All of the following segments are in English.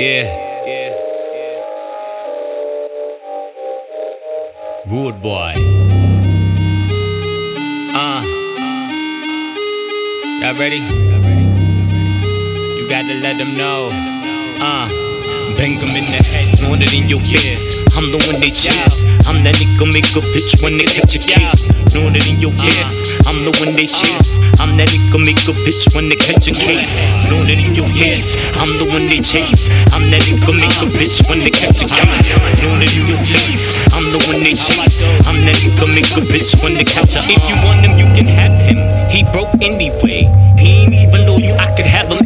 Yeah. Rude boy. Uh. Y'all ready? You gotta let them know. Uh. Bang them in the head, want it in your face. I'm the one they chase. I'm that nigga make a bitch when they catch a case. Know it in your face. I'm the one they chase. I'm that nigga make a bitch when they catch a case. Know it in your face. I'm the one they chase. I'm that nigga make a bitch when they catch a case. Know it in your face. I'm the one they chase. I'm that nigga make a bitch when they catch a. If you want him, you can have him. He broke anyway. He ain't even know you. I could have him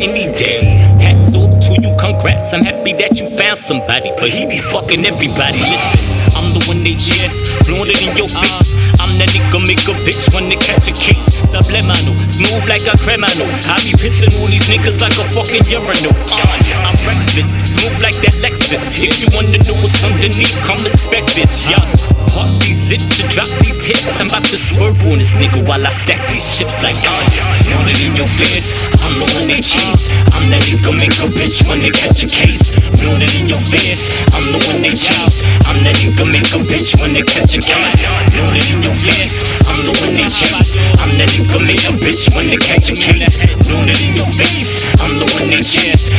congrats. I'm happy that you found somebody, but he be fucking everybody. Listen, I'm the one they chase, blowing it in your face. I'm that nigga make a bitch they catch a case. Subliminal, smooth like a criminal. I be pissing all these niggas like a fucking urinal. Uh, I'm reckless, smooth like that Lexus. If you wanna know what's underneath, come respect this, yeah. Pop these lips to drop these hits. I'm about to swerve on this nigga while I stack these chips like. Blowing it in your face, I'm the one they chase. I'm that nigga make a bitch when they catch a case. It in your face, I'm the one they chase. I'm that nigga make a bitch when they catch a case. It in your face, I'm the one they chase. I'm that nigga make a bitch when they catch a case. It in your face, I'm the one they chase.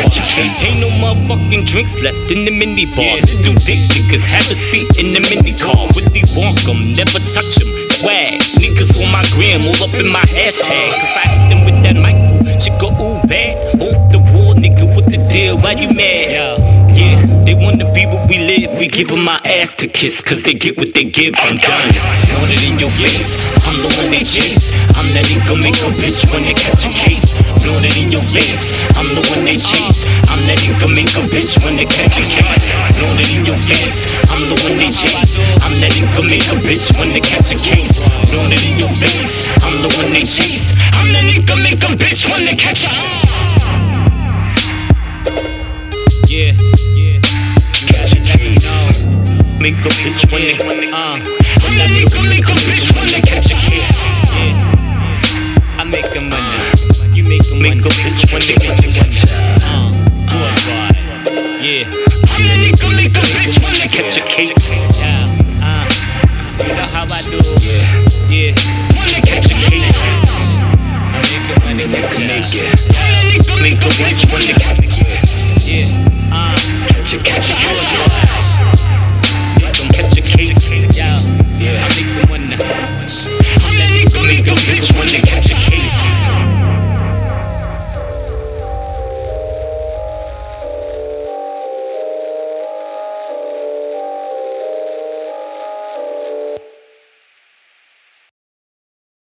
Ain't no motherfucking drinks left in the mini bar. Do dick niggas have a seat in the mini car? Willy Wonka, never touch 'em. Swag, niggas on my gram, all up in my hashtag. If I hit them with that Michael, she go ooh bad. Off the wall, nigga, what the deal? Why you mad? Yeah, they wanna be what we live. We give 'em my ass to kiss, cause they get what they give. I'm done. Want it in your face. I'm the one they chase. I'm that nigga make a bitch when they catch a case. Blow it in your face. I'm the one they chase. I'm that nigga make a bitch when they catch a case. Blow it in your face. I'm the one they chase. I'm that nigga make a bitch when they catch a case. Blow it in your face. I'm the one they chase. I'm that nigga make a bitch when they catch a. make a bitch when they uh, uh. When I make a make a bitch when they catch a kid. Yeah. I make a money. Uh. You make a make a bitch when they catch a money. Uh. Yeah. When I make a make a bitch when they catch a cake. Yeah. Uh, you know how I do. Yeah. Yeah. When they catch a cake. I make a money, make a make it.